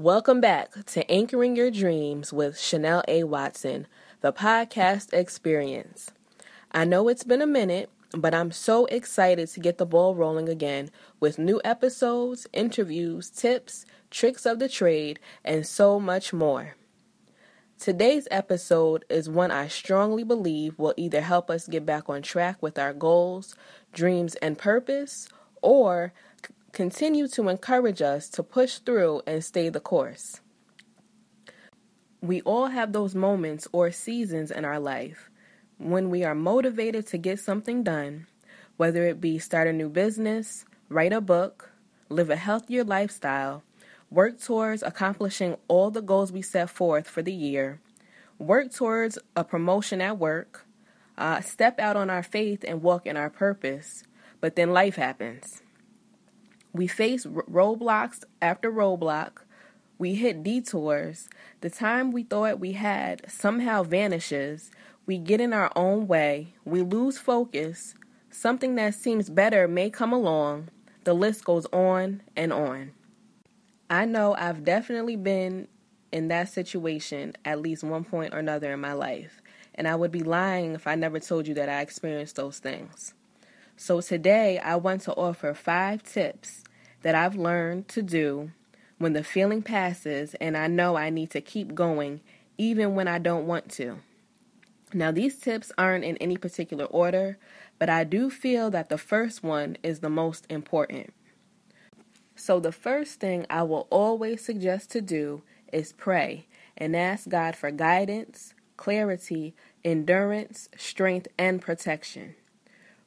Welcome back to Anchoring Your Dreams with Chanel A. Watson, the podcast experience. I know it's been a minute, but I'm so excited to get the ball rolling again with new episodes, interviews, tips, tricks of the trade, and so much more. Today's episode is one I strongly believe will either help us get back on track with our goals, dreams, and purpose, or continue to encourage us to push through and stay the course. We all have those moments or seasons in our life when we are motivated to get something done, whether it be start a new business, write a book, live a healthier lifestyle, work towards accomplishing all the goals we set forth for the year, work towards a promotion at work, uh, step out on our faith and walk in our purpose, but then life happens. We face roadblocks after roadblock. We hit detours. The time we thought we had somehow vanishes. We get in our own way. We lose focus. Something that seems better may come along. The list goes on and on. I know I've definitely been in that situation at least one point or another in my life, and I would be lying if I never told you that I experienced those things. So today I want to offer five tips that I've learned to do when the feeling passes and I know I need to keep going even when I don't want to. Now, these tips aren't in any particular order, but I do feel that the first one is the most important. So, the first thing I will always suggest to do is pray and ask God for guidance, clarity, endurance, strength, and protection.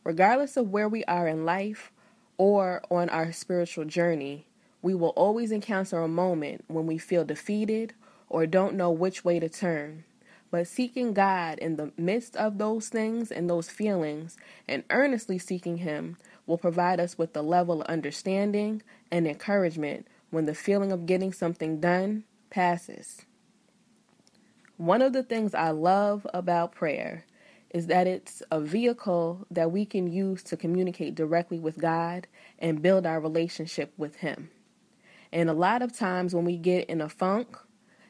Regardless of where we are in life or on our spiritual journey, we will always encounter a moment when we feel defeated or don't know which way to turn. But seeking God in the midst of those things and those feelings and earnestly seeking Him will provide us with the level of understanding and encouragement when the feeling of getting something done passes. One of the things I love about prayer is that it's a vehicle that we can use to communicate directly with God and build our relationship with Him. And a lot of times when we get in a funk,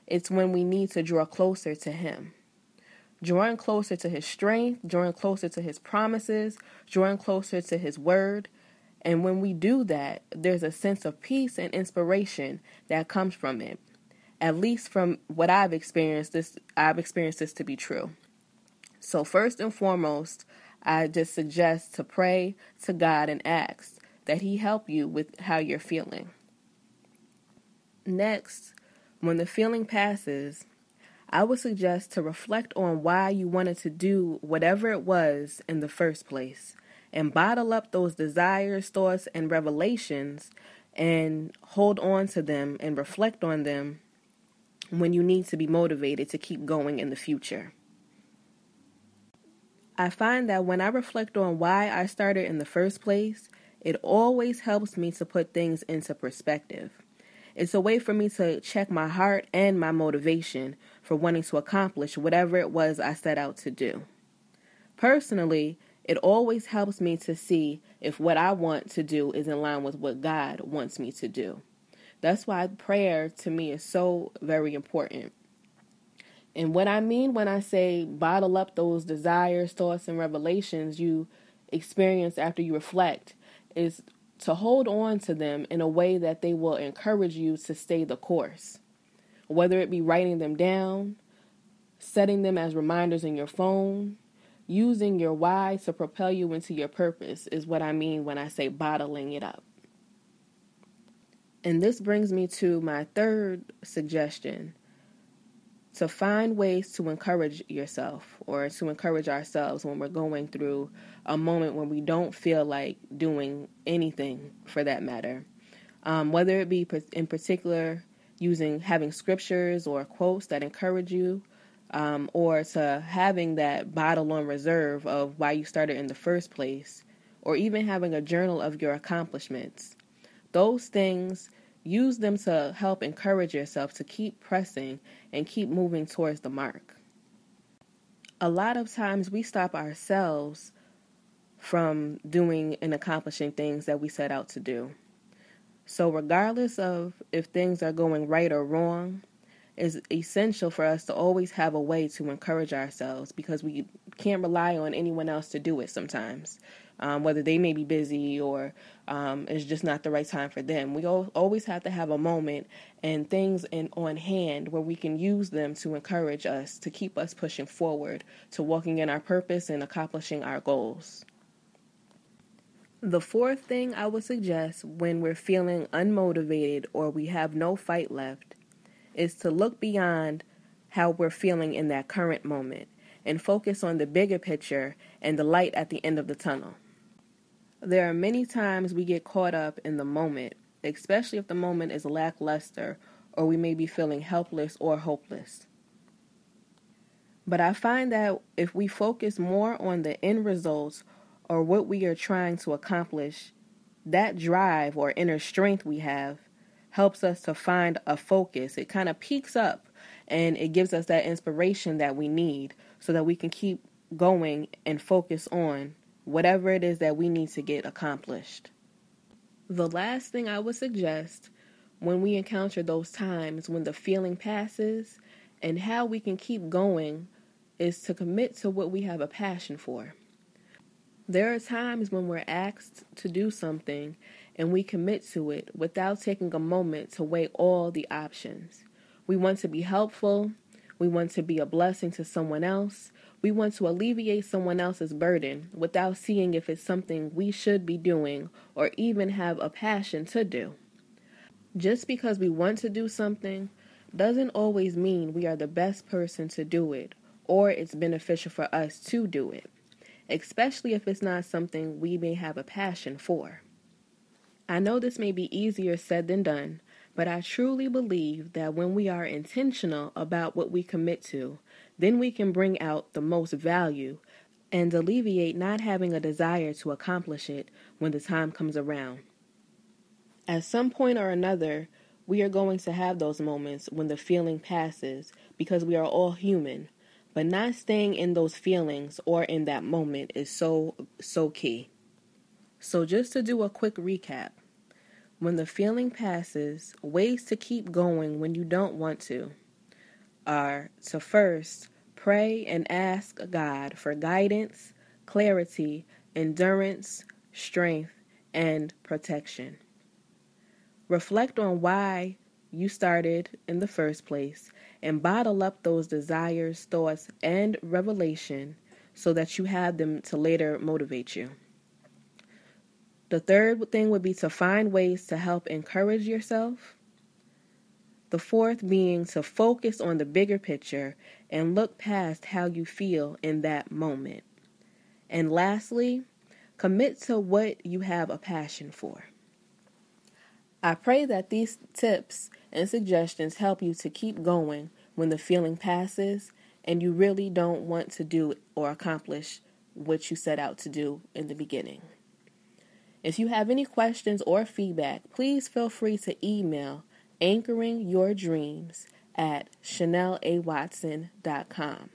it's when we need to draw closer to Him. Drawing closer to His strength, drawing closer to His promises, drawing closer to His word. And when we do that, there's a sense of peace and inspiration that comes from it. At least from what I've experienced, this I've experienced this to be true. So, first and foremost, I just suggest to pray to God and ask that He help you with how you're feeling. Next, when the feeling passes, I would suggest to reflect on why you wanted to do whatever it was in the first place and bottle up those desires, thoughts, and revelations and hold on to them and reflect on them when you need to be motivated to keep going in the future. I find that when I reflect on why I started in the first place, it always helps me to put things into perspective. It's a way for me to check my heart and my motivation for wanting to accomplish whatever it was I set out to do. Personally, it always helps me to see if what I want to do is in line with what God wants me to do. That's why prayer to me is so very important. And what I mean when I say bottle up those desires, thoughts, and revelations you experience after you reflect is to hold on to them in a way that they will encourage you to stay the course. Whether it be writing them down, setting them as reminders in your phone, using your why to propel you into your purpose is what I mean when I say bottling it up. And this brings me to my third suggestion to find ways to encourage yourself or to encourage ourselves when we're going through a moment when we don't feel like doing anything for that matter. Um, whether it be in particular using having scriptures or quotes that encourage you, um, or to having that bottle on reserve of why you started in the first place, or even having a journal of your accomplishments. Those things Use them to help encourage yourself to keep pressing and keep moving towards the mark. A lot of times we stop ourselves from doing and accomplishing things that we set out to do. So, regardless of if things are going right or wrong, it's essential for us to always have a way to encourage ourselves because we can't rely on anyone else to do it sometimes. Um, whether they may be busy or um, it's just not the right time for them. We always have to have a moment and things in, on hand where we can use them to encourage us, to keep us pushing forward, to walking in our purpose and accomplishing our goals. The fourth thing I would suggest when we're feeling unmotivated or we have no fight left is to look beyond how we're feeling in that current moment and focus on the bigger picture and the light at the end of the tunnel. There are many times we get caught up in the moment, especially if the moment is lackluster or we may be feeling helpless or hopeless. But I find that if we focus more on the end results or what we are trying to accomplish, that drive or inner strength we have helps us to find a focus. It kind of peaks up and it gives us that inspiration that we need so that we can keep going and focus on whatever it is that we need to get accomplished. The last thing I would suggest when we encounter those times when the feeling passes and how we can keep going is to commit to what we have a passion for. There are times when we're asked to do something and we commit to it without taking a moment to weigh all the options. We want to be helpful, we want to be a blessing to someone else, we want to alleviate someone else's burden without seeing if it's something we should be doing or even have a passion to do. Just because we want to do something doesn't always mean we are the best person to do it or it's beneficial for us to do it, especially if it's not something we may have a passion for. I know this may be easier said than done, but I truly believe that when we are intentional about what we commit to, then we can bring out the most value and alleviate not having a desire to accomplish it when the time comes around. At some point or another, we are going to have those moments when the feeling passes because we are all human, but not staying in those feelings or in that moment is so, so key. So, just to do a quick recap when the feeling passes, ways to keep going when you don't want to are to first pray and ask God for guidance, clarity, endurance, strength, and protection. Reflect on why you started in the first place and bottle up those desires, thoughts, and revelation so that you have them to later motivate you. The third thing would be to find ways to help encourage yourself. The fourth being to focus on the bigger picture and look past how you feel in that moment. And lastly, commit to what you have a passion for. I pray that these tips and suggestions help you to keep going when the feeling passes and you really don't want to do or accomplish what you set out to do in the beginning. If you have any questions or feedback, please feel free to email anchoring your dreams at chanelawatson.com.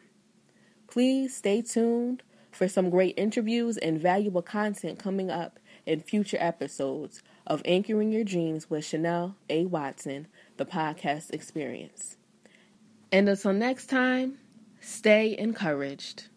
Please stay tuned for some great interviews and valuable content coming up in future episodes of Anchoring Your Dreams with Chanel A. Watson, the podcast experience. And until next time, stay encouraged.